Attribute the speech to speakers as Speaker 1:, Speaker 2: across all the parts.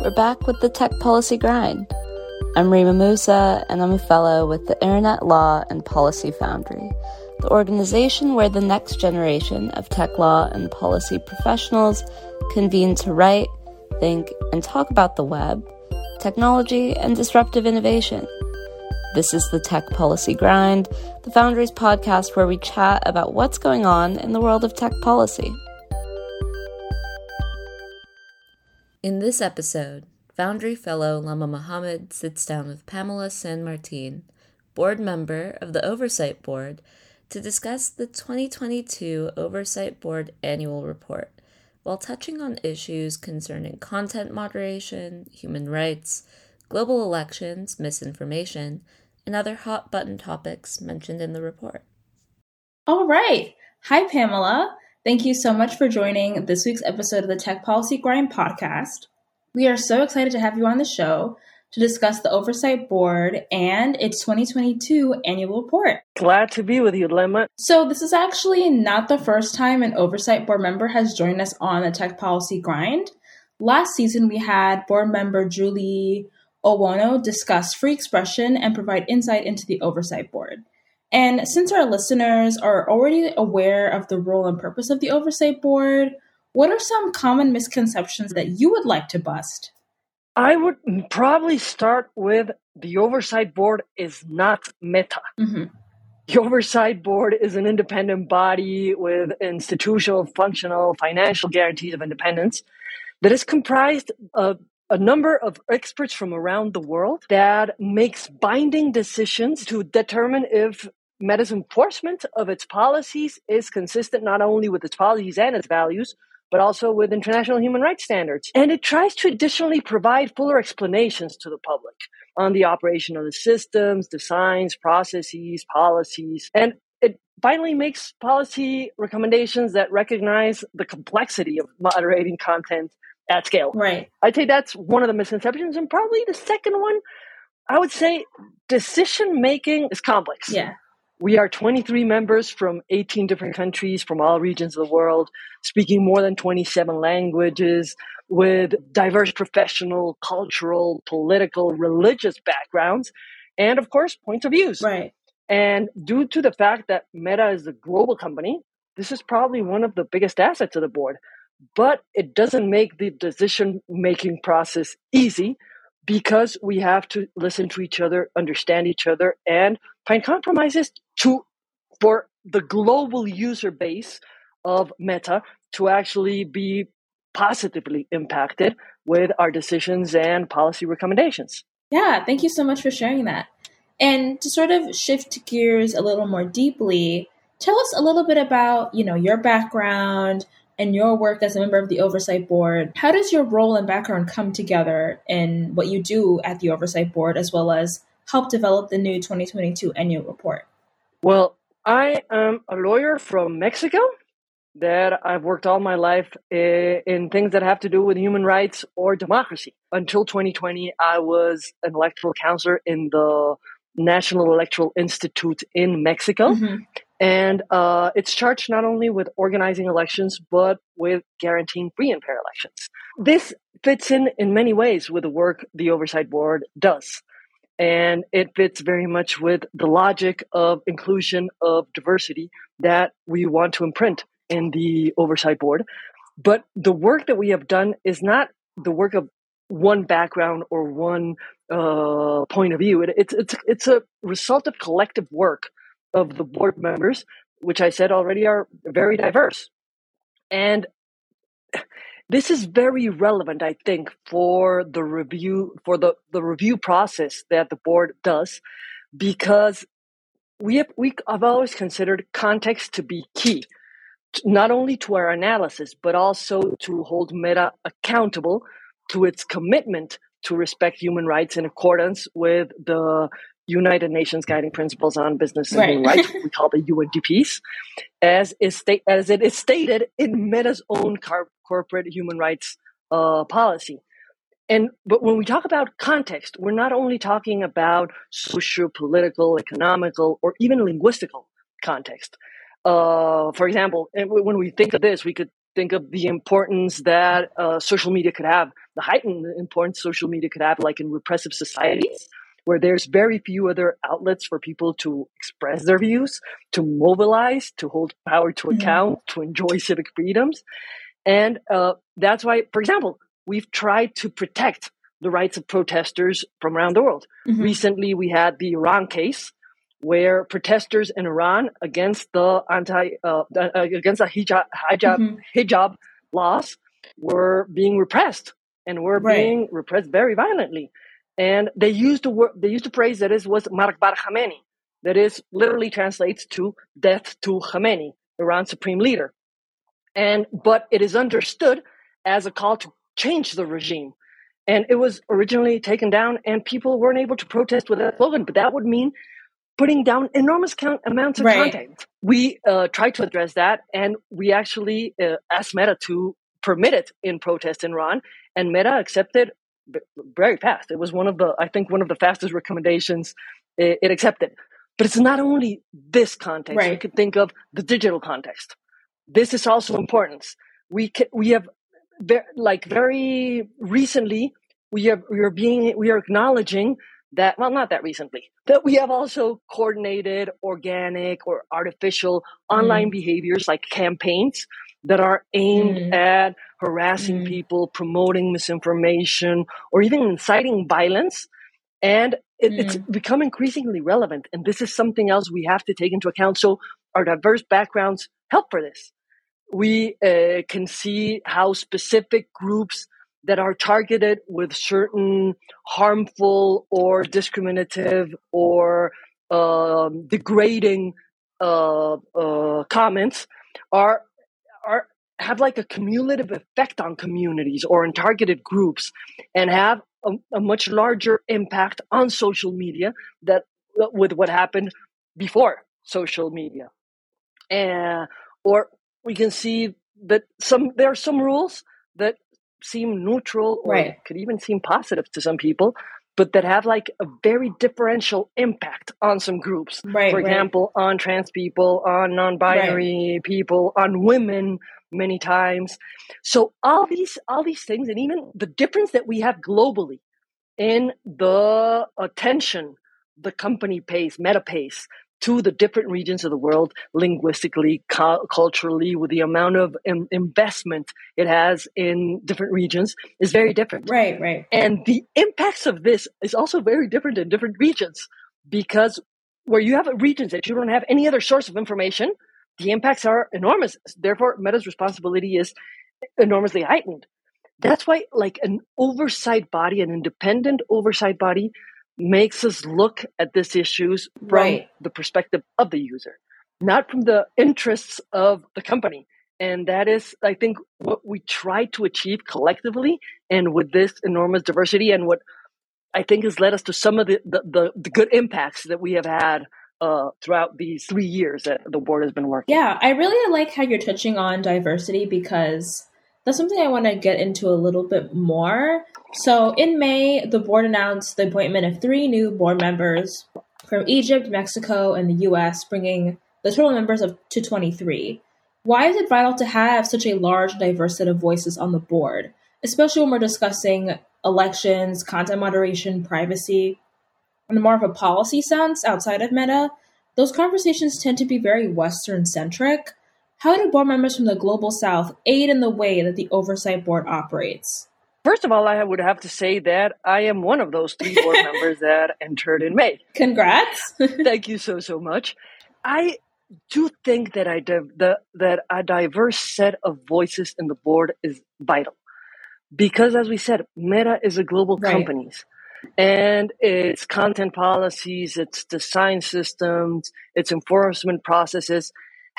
Speaker 1: we're back with the Tech Policy Grind. I'm Rima Musa, and I'm a fellow with the Internet Law and Policy Foundry, the organization where the next generation of tech law and policy professionals convene to write, think, and talk about the web, technology, and disruptive innovation. This is the Tech Policy Grind, the Foundry's podcast where we chat about what's going on in the world of tech policy. In this episode, Foundry Fellow Lama Mohammed sits down with Pamela San Martin, board member of the Oversight Board, to discuss the 2022 Oversight Board Annual Report, while touching on issues concerning content moderation, human rights, global elections, misinformation, and other hot button topics mentioned in the report.
Speaker 2: All right. Hi, Pamela. Thank you so much for joining this week's episode of the Tech Policy Grind podcast. We are so excited to have you on the show to discuss the Oversight Board and its 2022 annual report.
Speaker 3: Glad to be with you, Lama.
Speaker 2: So, this is actually not the first time an Oversight Board member has joined us on the Tech Policy Grind. Last season, we had board member Julie Owono discuss free expression and provide insight into the Oversight Board. And since our listeners are already aware of the role and purpose of the Oversight Board, what are some common misconceptions that you would like to bust?
Speaker 3: I would probably start with the Oversight Board is not Meta. Mm-hmm. The Oversight Board is an independent body with institutional, functional, financial guarantees of independence that is comprised of a number of experts from around the world that makes binding decisions to determine if Meta's enforcement of its policies is consistent not only with its policies and its values, but also with international human rights standards. And it tries to additionally provide fuller explanations to the public on the operation of the systems, designs, processes, policies, and it finally makes policy recommendations that recognize the complexity of moderating content at scale.
Speaker 2: Right.
Speaker 3: I'd say that's one of the misconceptions. And probably the second one, I would say decision making is complex.
Speaker 2: Yeah.
Speaker 3: We are 23 members from 18 different countries from all regions of the world, speaking more than 27 languages, with diverse professional, cultural, political, religious backgrounds, and of course, points of views.
Speaker 2: Right.
Speaker 3: And due to the fact that Meta is a global company, this is probably one of the biggest assets of the board. But it doesn't make the decision making process easy because we have to listen to each other, understand each other, and find compromises to for the global user base of Meta to actually be positively impacted with our decisions and policy recommendations.
Speaker 2: Yeah, thank you so much for sharing that. And to sort of shift gears a little more deeply, tell us a little bit about, you know, your background and your work as a member of the oversight board. How does your role and background come together in what you do at the oversight board as well as help develop the new 2022 annual report?
Speaker 3: Well, I am a lawyer from Mexico that I've worked all my life in things that have to do with human rights or democracy. Until 2020, I was an electoral counselor in the National Electoral Institute in Mexico. Mm-hmm. And uh, it's charged not only with organizing elections, but with guaranteeing free and fair elections. This fits in in many ways with the work the Oversight Board does. And it fits very much with the logic of inclusion of diversity that we want to imprint in the Oversight Board. But the work that we have done is not the work of one background or one uh, point of view. It, it's, it's, it's a result of collective work of the board members, which I said already are very diverse. And this is very relevant, I think, for the review for the, the review process that the board does, because we have we have always considered context to be key, not only to our analysis but also to hold Meta accountable to its commitment to respect human rights in accordance with the United Nations Guiding Principles on Business and right. Human Rights, we call the UNGPs, as is state as it is stated in Meta's own car- corporate human rights uh, policy. And but when we talk about context, we're not only talking about social, political, economical, or even linguistical context. Uh, for example, when we think of this, we could think of the importance that uh, social media could have, the heightened importance social media could have, like in repressive societies, where there's very few other outlets for people to express their views, to mobilize, to hold power to mm-hmm. account, to enjoy civic freedoms. And uh, that's why, for example, we've tried to protect the rights of protesters from around the world. Mm-hmm. Recently, we had the Iran case, where protesters in Iran against the anti uh, uh, against the hijab hijab, mm-hmm. hijab laws were being repressed and were right. being repressed very violently. And they used the word they used a phrase that is was Marg bar Khamenei, that is literally translates to death to Khamenei, Iran's supreme leader. And but it is understood as a call to change the regime. And it was originally taken down, and people weren't able to protest with that slogan. But that would mean putting down enormous count, amounts of right. content. We uh, tried to address that, and we actually uh, asked Meta to permit it in protest in Iran, and Meta accepted very fast. It was one of the, I think, one of the fastest recommendations it, it accepted. But it's not only this context. Right. You could think of the digital context. This is also important. We can, we have very, like very recently we have we are being we are acknowledging that well not that recently that we have also coordinated organic or artificial online mm. behaviors like campaigns that are aimed mm. at harassing mm. people promoting misinformation or even inciting violence and it, it's mm. become increasingly relevant and this is something else we have to take into account so our diverse backgrounds help for this we uh, can see how specific groups that are targeted with certain harmful or discriminative or uh, degrading uh, uh, comments are are have like a cumulative effect on communities or in targeted groups and have a, a much larger impact on social media that with what happened before social media and or we can see that some there are some rules that seem neutral or right. could even seem positive to some people, but that have like a very differential impact on some groups. Right, For example, right. on trans people, on non-binary right. people, on women many times. So all these all these things and even the difference that we have globally in the attention the company pays, Meta pays to the different regions of the world, linguistically, cu- culturally, with the amount of Im- investment it has in different regions, is very different.
Speaker 2: Right, right.
Speaker 3: And the impacts of this is also very different in different regions because where you have regions that you don't have any other source of information, the impacts are enormous. Therefore, Meta's responsibility is enormously heightened. That's why, like an oversight body, an independent oversight body, makes us look at these issues from right. the perspective of the user, not from the interests of the company. And that is, I think, what we try to achieve collectively and with this enormous diversity and what I think has led us to some of the, the, the, the good impacts that we have had uh, throughout these three years that the board has been working.
Speaker 2: Yeah, I really like how you're touching on diversity because that's something I want to get into a little bit more. So, in May, the board announced the appointment of three new board members from Egypt, Mexico, and the US, bringing the total members of to 23. Why is it vital to have such a large, diverse set of voices on the board, especially when we're discussing elections, content moderation, privacy? In more of a policy sense, outside of Meta, those conversations tend to be very Western centric how do board members from the Global South aid in the way that the Oversight Board operates?
Speaker 3: First of all, I would have to say that I am one of those three board members that entered in May.
Speaker 2: Congrats!
Speaker 3: Thank you so so much. I do think that I div- the, that a diverse set of voices in the board is vital because, as we said, Meta is a global right. company, and its content policies, its design systems, its enforcement processes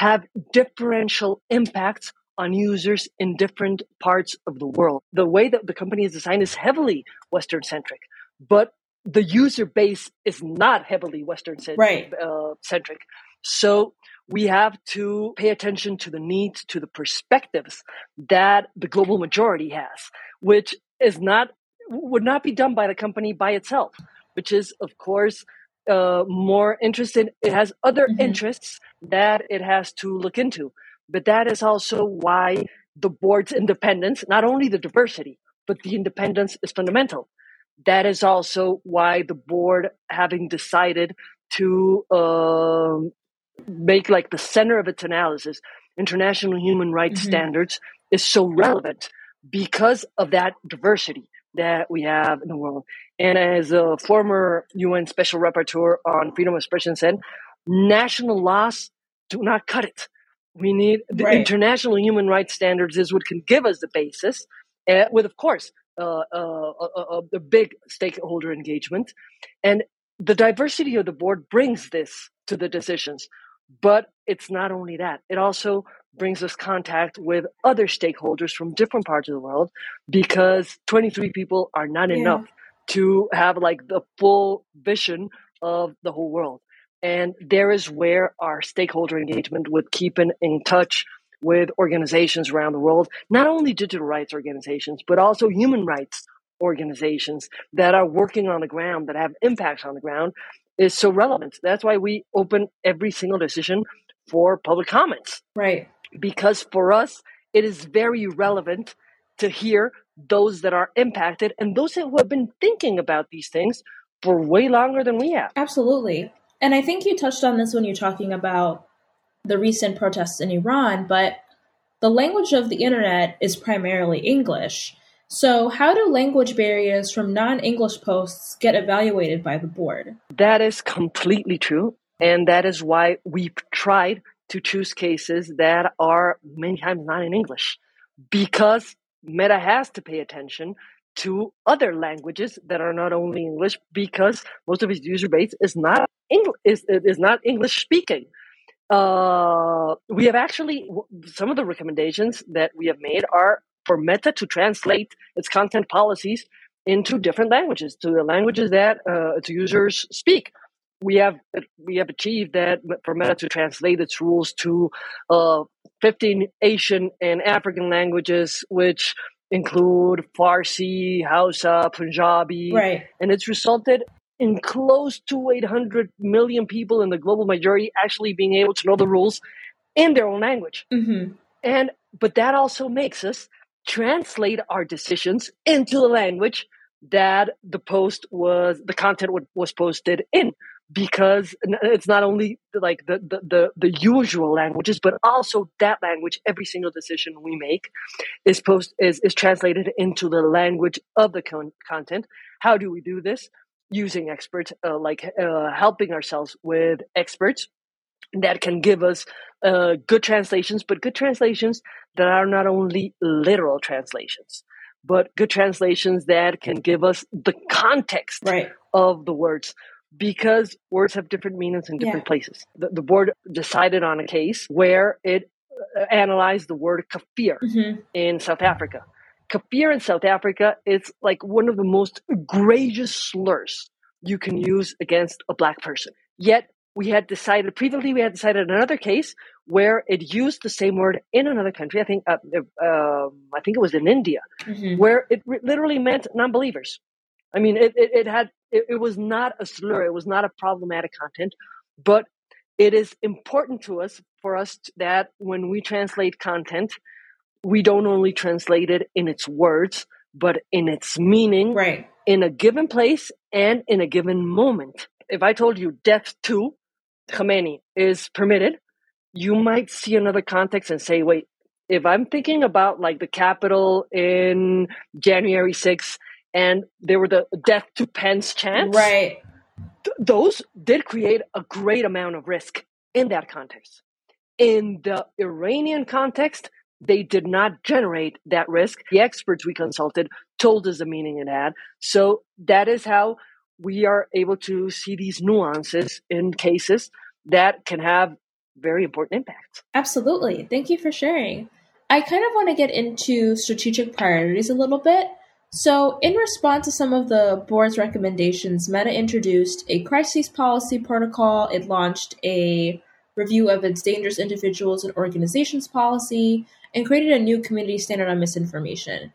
Speaker 3: have differential impacts on users in different parts of the world. The way that the company is designed is heavily Western centric, but the user base is not heavily Western centric. right. uh, centric. So we have to pay attention to the needs, to the perspectives that the global majority has, which is not would not be done by the company by itself, which is of course uh, more interested. It has other mm-hmm. interests that it has to look into. But that is also why the board's independence, not only the diversity, but the independence is fundamental. That is also why the board, having decided to um, make like the center of its analysis, international human rights mm-hmm. standards, is so relevant because of that diversity that we have in the world. And as a former UN Special Rapporteur on freedom of expression said, national laws do not cut it. We need the right. international human rights standards is what can give us the basis, uh, with of course uh, uh, uh, uh big stakeholder engagement, and the diversity of the board brings this to the decisions. But it's not only that; it also brings us contact with other stakeholders from different parts of the world, because 23 people are not yeah. enough to have like the full vision of the whole world. And there is where our stakeholder engagement with keeping in touch with organizations around the world, not only digital rights organizations, but also human rights organizations that are working on the ground, that have impacts on the ground, is so relevant. That's why we open every single decision for public comments.
Speaker 2: Right.
Speaker 3: Because for us, it is very relevant to hear those that are impacted and those who have been thinking about these things for way longer than we have.
Speaker 2: Absolutely. And I think you touched on this when you're talking about the recent protests in Iran, but the language of the internet is primarily English. So, how do language barriers from non English posts get evaluated by the board?
Speaker 3: That is completely true. And that is why we've tried to choose cases that are many times not in English because Meta has to pay attention to other languages that are not only English because most of its user base is not English is, is not English speaking. Uh, we have actually some of the recommendations that we have made are for Meta to translate its content policies into different languages to the languages that uh, its users speak. We have we have achieved that for Meta to translate its rules to uh, 15 Asian and African languages, which include Farsi, Hausa, Punjabi.
Speaker 2: Right.
Speaker 3: And it's resulted in close to 800 million people in the global majority actually being able to know the rules in their own language.
Speaker 2: Mm-hmm.
Speaker 3: And but that also makes us translate our decisions into the language that the post was the content was posted in because it's not only like the, the, the, the, usual languages, but also that language, every single decision we make is post is, is translated into the language of the con- content. How do we do this? Using experts, uh, like uh, helping ourselves with experts that can give us uh, good translations, but good translations that are not only literal translations, but good translations that can give us the context
Speaker 2: right.
Speaker 3: of the words because words have different meanings in different yeah. places. The, the, board decided on a case where it uh, analyzed the word kafir mm-hmm. in South Africa. Kafir in South Africa is like one of the most egregious slurs you can use against a black person. Yet we had decided previously we had decided another case where it used the same word in another country. I think uh, uh, I think it was in India, mm-hmm. where it re- literally meant non-believers. I mean, it, it, it had it, it was not a slur. It was not a problematic content, but it is important to us for us that when we translate content, we don't only translate it in its words, but in its meaning,
Speaker 2: right?
Speaker 3: In a given place and in a given moment. If I told you death to Khamenei is permitted, you might see another context and say, wait, if I'm thinking about like the capital in January 6th and there were the death to Pence chants.
Speaker 2: Right.
Speaker 3: Th- those did create a great amount of risk in that context. In the Iranian context, they did not generate that risk. The experts we consulted told us the meaning it had. So that is how we are able to see these nuances in cases that can have very important impacts.
Speaker 2: Absolutely. Thank you for sharing. I kind of want to get into strategic priorities a little bit. So, in response to some of the board's recommendations, Meta introduced a crisis policy protocol. It launched a review of its dangerous individuals and organizations policy and created a new community standard on misinformation.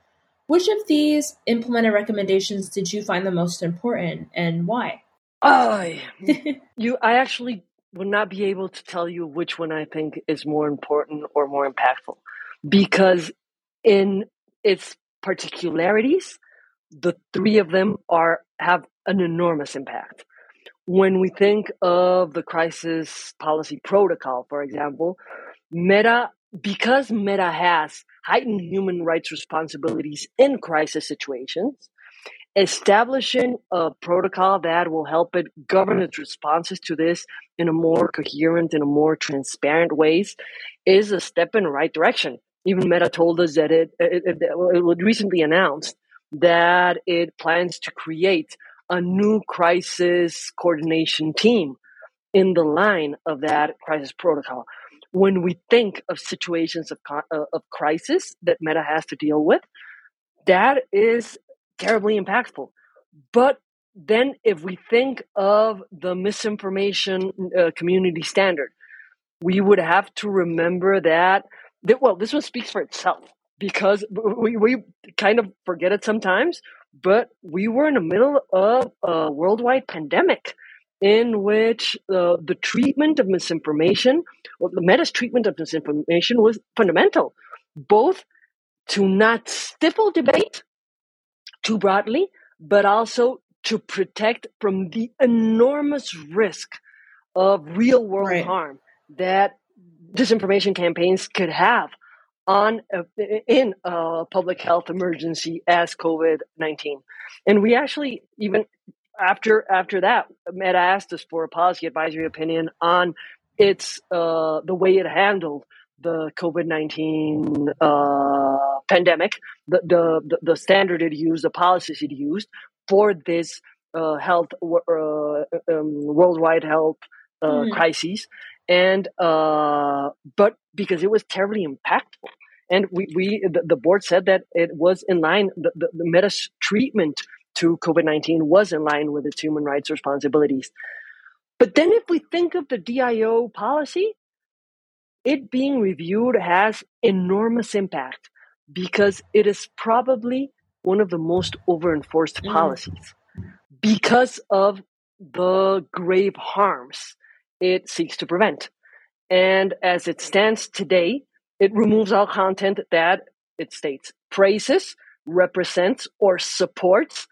Speaker 2: Which of these implemented recommendations did you find the most important and why?
Speaker 3: I, you, I actually would not be able to tell you which one I think is more important or more impactful because in its particularities, the three of them are have an enormous impact. When we think of the crisis policy protocol, for example, Meta, because Meta has heightened human rights responsibilities in crisis situations, establishing a protocol that will help it govern its responses to this in a more coherent, in a more transparent ways is a step in the right direction. Even Meta told us that it, it, it, it recently announced that it plans to create a new crisis coordination team in the line of that crisis protocol. When we think of situations of, uh, of crisis that Meta has to deal with, that is terribly impactful. But then, if we think of the misinformation uh, community standard, we would have to remember that, that, well, this one speaks for itself because we, we kind of forget it sometimes, but we were in the middle of a worldwide pandemic in which uh, the treatment of misinformation, well, the Meta's treatment of misinformation was fundamental, both to not stifle debate too broadly, but also to protect from the enormous risk of real world right. harm that disinformation campaigns could have on a, in a public health emergency as COVID nineteen, and we actually even after after that, Meta asked us for a policy advisory opinion on its uh, the way it handled the COVID nineteen uh, pandemic, the, the the standard it used, the policies it used for this uh, health uh, um, worldwide health mm. crises, and uh, but because it was terribly impactful, and we, we the, the board said that it was in line the, the, the Meta's treatment to COVID nineteen was in line with its human rights responsibilities. But then, if we think of the DIO policy, it being reviewed has enormous impact because it is probably one of the most over enforced mm. policies because of the grave harms it seeks to prevent. And as it stands today, it removes all content that it states praises, represents, or supports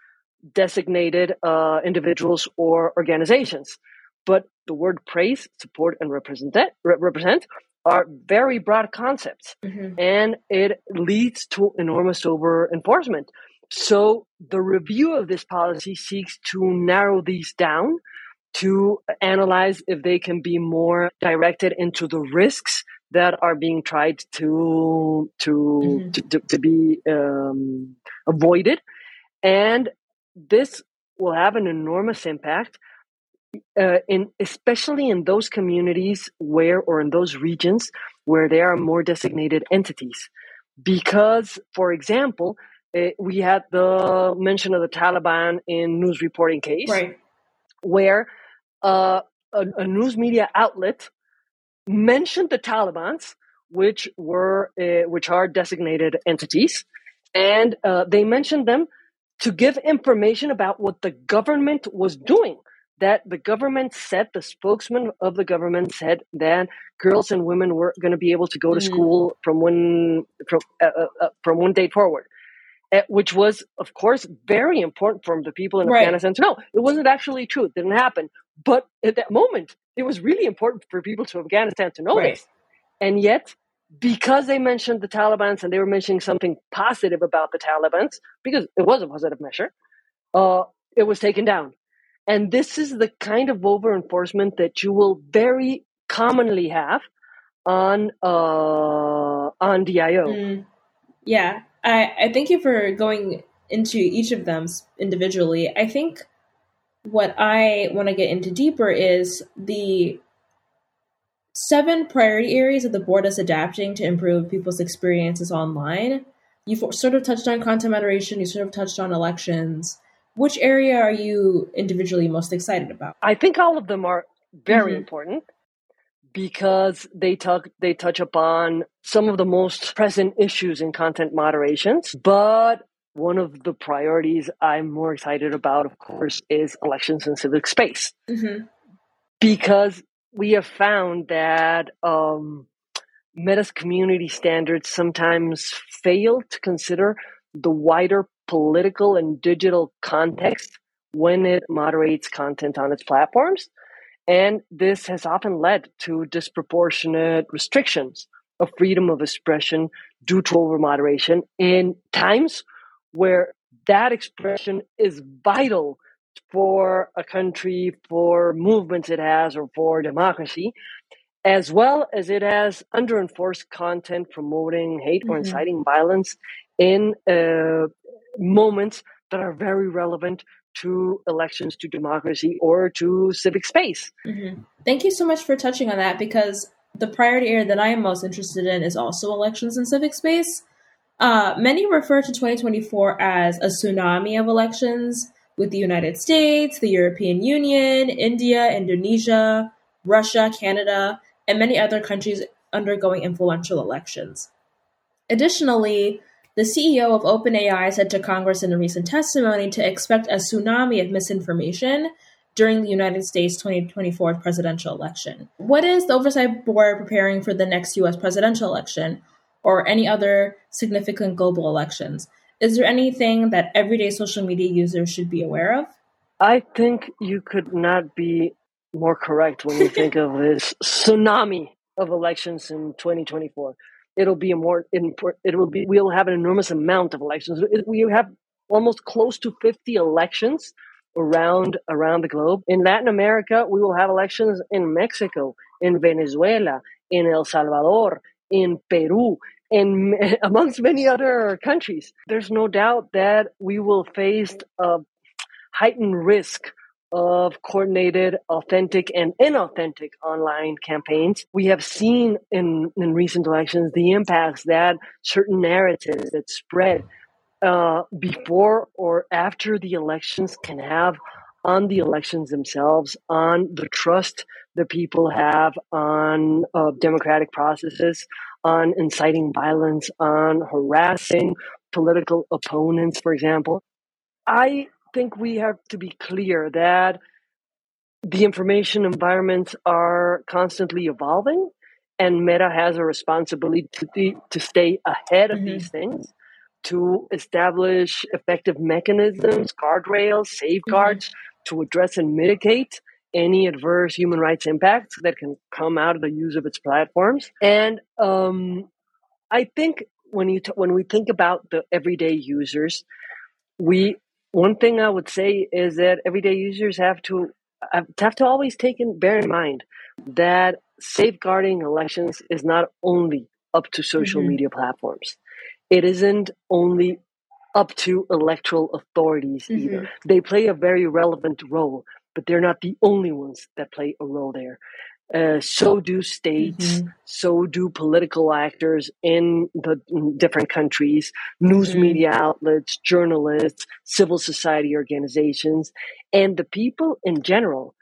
Speaker 3: designated uh, individuals or organizations. But the word praise, support, and represent, represent are very broad concepts mm-hmm. and it leads to enormous over enforcement. So the review of this policy seeks to narrow these down to analyze if they can be more directed into the risks that are being tried to to mm-hmm. to, to, to, be um, avoided, and this will have an enormous impact uh, in especially in those communities where or in those regions where there are more designated entities because for example uh, we had the mention of the taliban in news reporting case
Speaker 2: right.
Speaker 3: where uh, a, a, news media outlet mentioned the talibans which were uh, which are designated entities and uh, they mentioned them to give information about what the government was doing that the government said, the spokesman of the government said that girls and women were going to be able to go to mm. school from one from uh, uh, uh, from one date forward, uh, which was, of course, very important for the people in right. Afghanistan to know. It wasn't actually true; it didn't happen. But at that moment, it was really important for people to Afghanistan to know right. this, and yet. Because they mentioned the Taliban and they were mentioning something positive about the Taliban, because it was a positive measure, uh, it was taken down and this is the kind of over enforcement that you will very commonly have on uh, on DIO. Mm,
Speaker 2: yeah, I, I thank you for going into each of them individually. I think what I want to get into deeper is the seven priority areas that the board is adapting to improve people's experiences online. You've sort of touched on content moderation, you sort of touched on elections. Which area are you individually most excited about?
Speaker 3: I think all of them are very mm-hmm. important because they talk they touch upon some of the most present issues in content moderations. But one of the priorities I'm more excited about, of course, is elections and civic space. Mm-hmm. Because we have found that um, Meta's community standards sometimes fail to consider the wider political and digital context when it moderates content on its platforms. And this has often led to disproportionate restrictions of freedom of expression due to over moderation in times where that expression is vital for a country, for movements it has, or for democracy, as well as it has under enforced content promoting hate mm-hmm. or inciting violence in uh, moments that are very relevant to elections, to democracy, or to civic space.
Speaker 2: Mm-hmm. Thank you so much for touching on that because the priority area that I am most interested in is also elections and civic space. Uh, many refer to 2024 as a tsunami of elections with the United States, the European Union, India, Indonesia, Russia, Canada, and many other countries undergoing influential elections. Additionally, the CEO of OpenAI said to Congress in a recent testimony to expect a tsunami of misinformation during the United States 2024 presidential election. What is the Oversight Board preparing for the next US presidential election or any other significant global elections? Is there anything that everyday social media users should be aware of?
Speaker 3: I think you could not be more correct when you think of this tsunami of elections in 2024 it'll be a more important it will be we'll have an enormous amount of elections we have almost close to 50 elections around around the globe in latin america we will have elections in mexico in venezuela in el salvador in peru and amongst many other countries there's no doubt that we will face a heightened risk of coordinated, authentic, and inauthentic online campaigns. We have seen in, in recent elections the impacts that certain narratives that spread uh, before or after the elections can have on the elections themselves, on the trust that people have on uh, democratic processes, on inciting violence, on harassing political opponents, for example. I think we have to be clear that the information environments are constantly evolving and meta has a responsibility to, to stay ahead of mm-hmm. these things to establish effective mechanisms guardrails safeguards mm-hmm. to address and mitigate any adverse human rights impacts that can come out of the use of its platforms and um, i think when you t- when we think about the everyday users we one thing I would say is that everyday users have to have to always take in bear in mind that safeguarding elections is not only up to social mm-hmm. media platforms. It isn't only up to electoral authorities mm-hmm. either. They play a very relevant role, but they're not the only ones that play a role there. Uh, so do states, mm-hmm. so do political actors in the in different countries, news mm-hmm. media outlets, journalists, civil society organizations, and the people in general.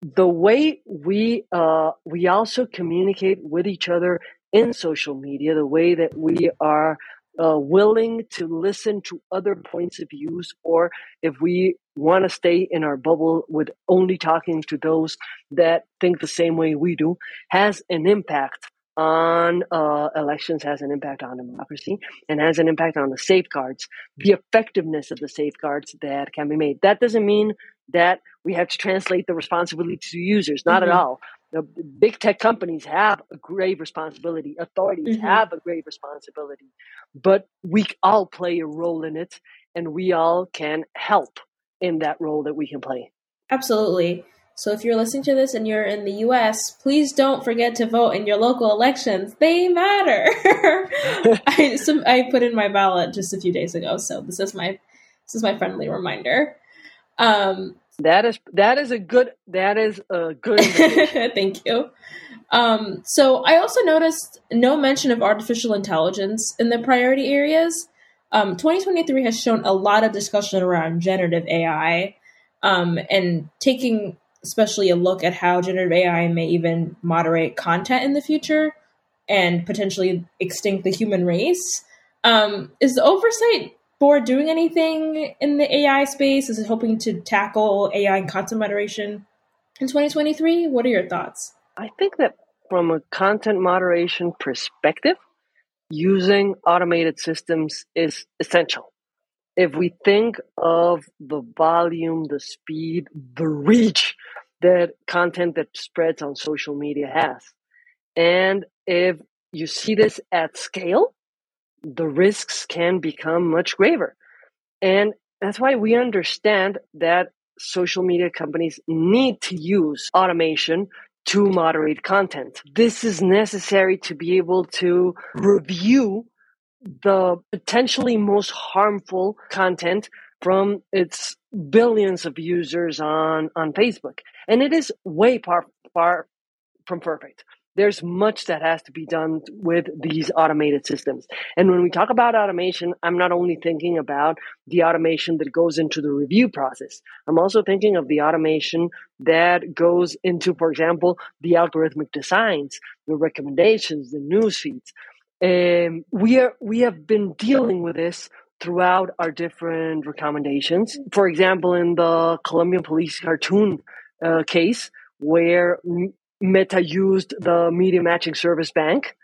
Speaker 3: The way we uh, we also communicate with each other in social media, the way that we are uh, willing to listen to other points of views, or if we want to stay in our bubble with only talking to those that think the same way we do, has an impact on uh, elections, has an impact on democracy, and has an impact on the safeguards, the effectiveness of the safeguards that can be made. That doesn't mean that we have to translate the responsibility to users, not mm-hmm. at all the big tech companies have a grave responsibility. Authorities mm-hmm. have a grave responsibility, but we all play a role in it, and we all can help in that role that we can play.
Speaker 2: Absolutely. So if you're listening to this and you're in the US, please don't forget to vote in your local elections. They matter. I, some, I put in my ballot just a few days ago, so this is my this is my friendly reminder. Um,
Speaker 3: that is that is a good that is a good.
Speaker 2: Thank you. Um, so I also noticed no mention of artificial intelligence in the priority areas. Um, 2023 has shown a lot of discussion around generative AI um, and taking especially a look at how generative AI may even moderate content in the future and potentially extinct the human race. Um, is the oversight board doing anything in the AI space? Is it hoping to tackle AI and content moderation in 2023? What are your thoughts?
Speaker 3: I think that from a content moderation perspective, using automated systems is essential. If we think of the volume, the speed, the reach that content that spreads on social media has, and if you see this at scale, the risks can become much graver. And that's why we understand that social media companies need to use automation to moderate content. This is necessary to be able to review the potentially most harmful content from its billions of users on, on Facebook. And it is way far, far from perfect there's much that has to be done with these automated systems. And when we talk about automation, I'm not only thinking about the automation that goes into the review process, I'm also thinking of the automation that goes into, for example, the algorithmic designs, the recommendations, the news feeds. And we are we have been dealing with this throughout our different recommendations. For example, in the Colombian police cartoon uh, case, where Meta used the media matching service bank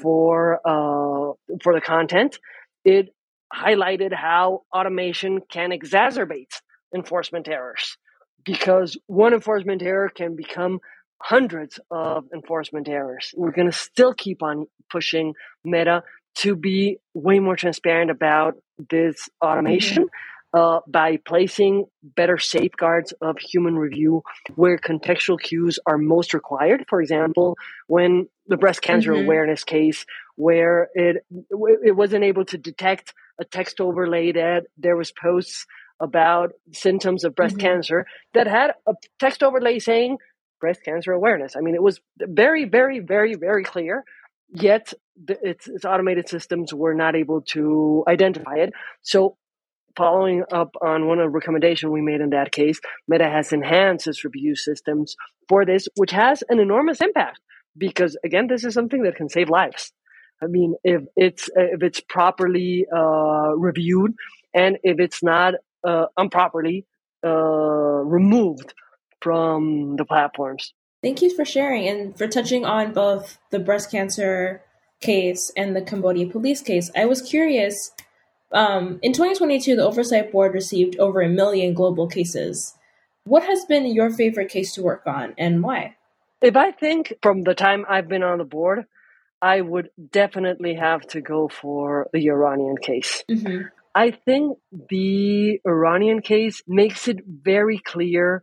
Speaker 3: for uh, for the content. It highlighted how automation can exacerbate enforcement errors because one enforcement error can become hundreds of enforcement errors. We're going to still keep on pushing Meta to be way more transparent about this automation. Mm-hmm uh, by placing better safeguards of human review where contextual cues are most required. For example, when the breast cancer mm-hmm. awareness case, where it it wasn't able to detect a text overlay that there was posts about symptoms of breast mm-hmm. cancer that had a text overlay saying breast cancer awareness. I mean, it was very, very, very, very clear. Yet its, its automated systems were not able to identify it. So following up on one of the recommendation we made in that case, Meta has enhanced its review systems for this, which has an enormous impact because again, this is something that can save lives. I mean, if it's if it's properly uh, reviewed and if it's not uh, improperly uh, removed from the platforms.
Speaker 2: Thank you for sharing and for touching on both the breast cancer case and the Colombia police case. I was curious um, in 2022, the Oversight Board received over a million global cases. What has been your favorite case to work on and why?
Speaker 3: If I think from the time I've been on the board, I would definitely have to go for the Iranian case. Mm-hmm. I think the Iranian case makes it very clear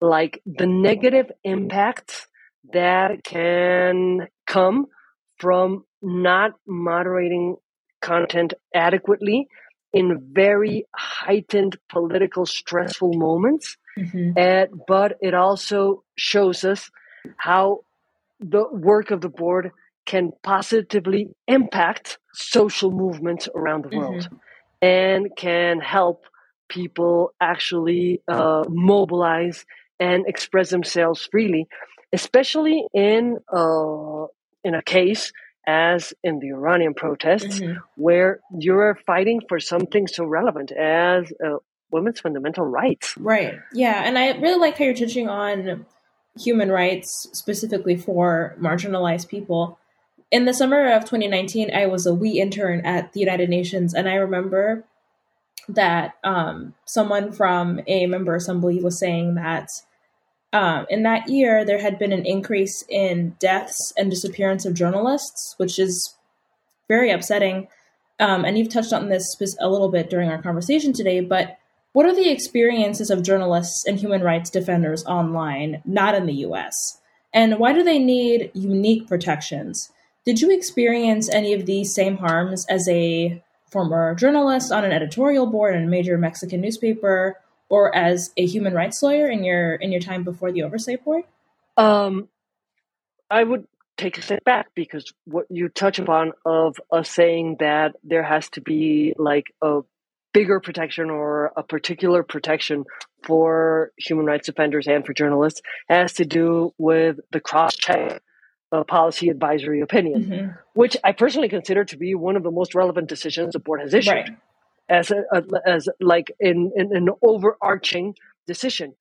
Speaker 3: like the negative impacts that can come from not moderating content adequately in very heightened political stressful moments. Mm-hmm. And, but it also shows us how the work of the board can positively impact social movements around the world mm-hmm. and can help people actually uh, mobilize and express themselves freely, especially in uh, in a case as in the Iranian protests, mm-hmm. where you're fighting for something so relevant as uh, women's fundamental rights.
Speaker 2: Right. Yeah. And I really like how you're touching on human rights specifically for marginalized people. In the summer of 2019, I was a WE intern at the United Nations, and I remember that um, someone from a member assembly was saying that um, in that year, there had been an increase in deaths and disappearance of journalists, which is very upsetting. Um, and you've touched on this a little bit during our conversation today, but what are the experiences of journalists and human rights defenders online, not in the US? And why do they need unique protections? Did you experience any of these same harms as a former journalist on an editorial board in a major Mexican newspaper or as a human rights lawyer in your in your time before the oversight board?
Speaker 3: Um, I would take a step back because what you touch upon of us saying that there has to be like a bigger protection or a particular protection for human rights defenders and for journalists has to do with the cross check uh, policy advisory opinion, mm-hmm. which I personally consider to be one of the most relevant decisions the board has issued. Right as a, as like in, in an overarching decision.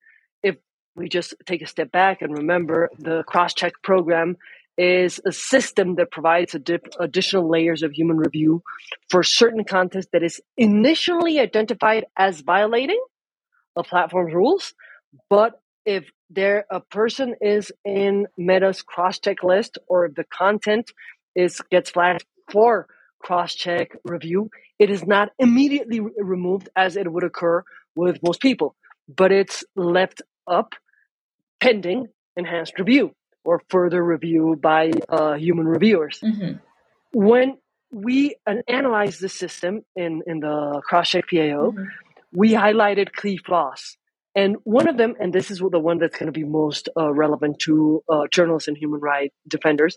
Speaker 3: If we just take a step back and remember the cross check program is a system that provides additional layers of human review for certain content that is initially identified as violating a platform's rules, but if there a person is in Meta's cross-check list or if the content is gets flagged for cross-check review, it is not immediately re- removed as it would occur with most people, but it's left up pending enhanced review or further review by uh, human reviewers.
Speaker 2: Mm-hmm.
Speaker 3: When we analyzed the system in, in the cross-check PAO,
Speaker 2: Mhm.
Speaker 3: we highlighted key flaws. And one of them, and this is the one that's going to be most uh, relevant to uh, journalists and human rights defenders,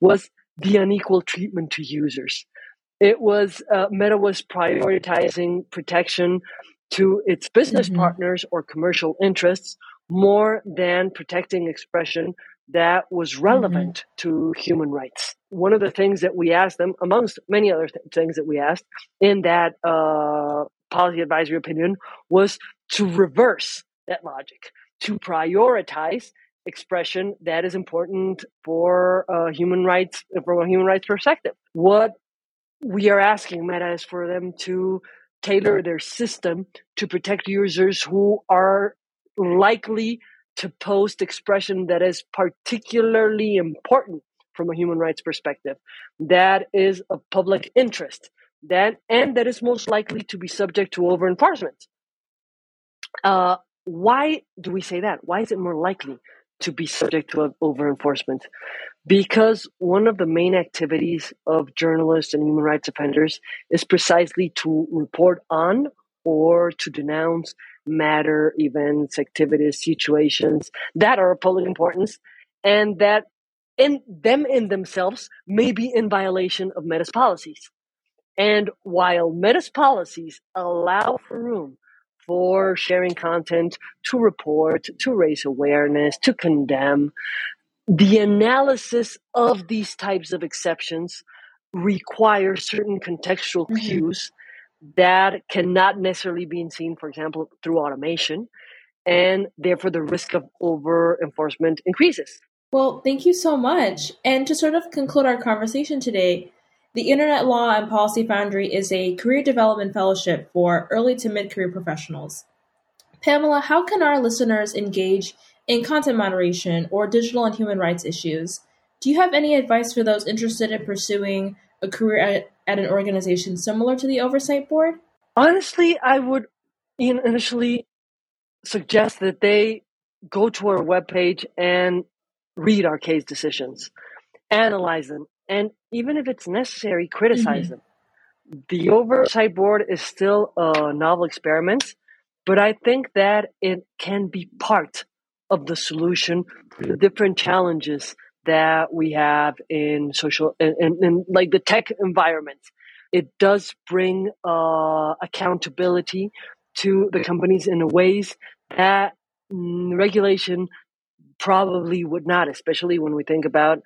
Speaker 3: was the unequal treatment to users. It was uh, Meta was prioritizing protection to its business
Speaker 2: Mhm.
Speaker 3: partners or commercial interests more than protecting expression that was relevant to human rights. One of the things that we asked them, amongst many other th- things that we asked in that uh, policy advisory opinion, was to reverse that logic, to prioritize expression that is important for uh, human rights from a human rights perspective. What we are asking Meta is for them to tailor their system to protect users who are likely to post expression that is particularly important from a human rights perspective, that is of public interest, that and that is most likely to be subject to over enforcement. Uh, why do we say that? Why is it more likely to be subject to over enforcement? Because one of the main activities of journalists and human rights offenders is precisely to report on or to denounce matter, events, activities, situations that are of public importance and that in them in themselves may be in violation of Meta's policies. And while Meta's policies allow for room for sharing content, to report, to raise awareness, to condemn, the analysis of these types of exceptions require certain contextual
Speaker 2: Mhm.
Speaker 3: cues that cannot necessarily be seen, for example, through automation, and therefore the risk of over enforcement increases.
Speaker 2: Well, thank you so much. And to sort of conclude our conversation today, the Internet Law and Policy Foundry is a career development fellowship for early to mid career professionals. Pamela, how can our listeners engage in content moderation or digital and human rights issues? Do you have any advice for those interested in pursuing a career at, at an organization similar to the Oversight Board?
Speaker 3: Honestly, I would initially suggest that they go to our webpage and read our case decisions, analyze them, and even if it's necessary, criticize mm-hmm. them. The oversight board is still a novel experiment, but I think that it can be part of the solution to the different challenges that we have in social and, in, in like the tech environment. It does bring uh, accountability to the companies in ways that mm, regulation probably would not, especially when we think about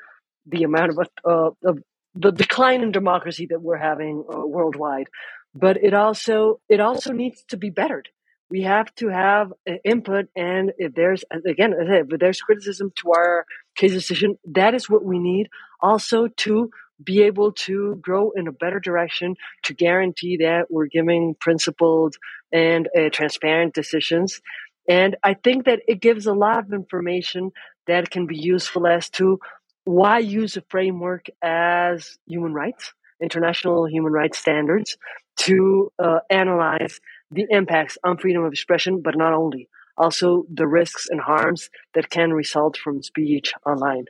Speaker 3: the amount of, uh, of the decline in democracy that we're having uh, worldwide. But it also it also needs to be bettered. We have to have uh, input, and if there's again, I said, if there's criticism to our case decision, that is what we need. Also, to be able to grow in a better direction to guarantee that we're giving principled and uh, transparent decisions. And I think that it gives a lot of information that can be useful as to why use a framework as human rights, international human rights standards, to uh, analyze the impacts on freedom of expression, but not only, also the risks and harms that can result from speech online.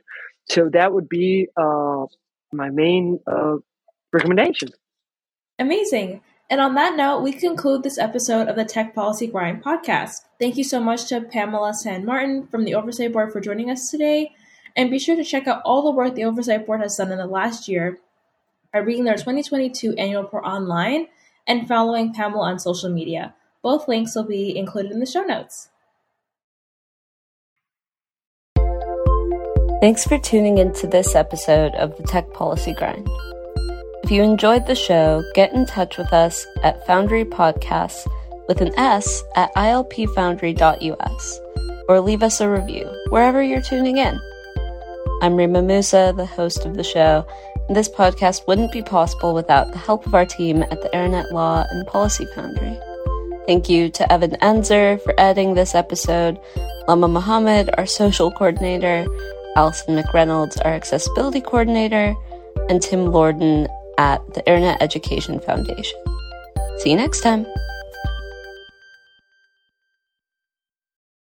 Speaker 3: So that would be uh, my main uh, recommendation.
Speaker 2: Amazing. And on that note, we conclude this episode of the Tech Policy Grind podcast. Thank you so much to Pamela San Martin from the Oversight Board for joining us today. And be sure to check out all the work the Oversight Board has done in the last year by reading their 2022 annual report online and following Pamela on social media. Both links will be included in the show notes.
Speaker 1: Thanks for tuning into this episode of the Tech Policy Grind. If you enjoyed the show, get in touch with us at Foundry Podcasts with an S at ilpfoundry.us or leave us a review wherever you're tuning in. I'm Rima Musa, the host of the show, this podcast wouldn't be possible without the help of our team at the Internet Law and Policy Foundry. Thank you to Evan Enzer for editing this episode, Lama Muhammad, our social coordinator, Allison McReynolds, our accessibility coordinator, and Tim Lordan at the Internet Education Foundation. See you next time.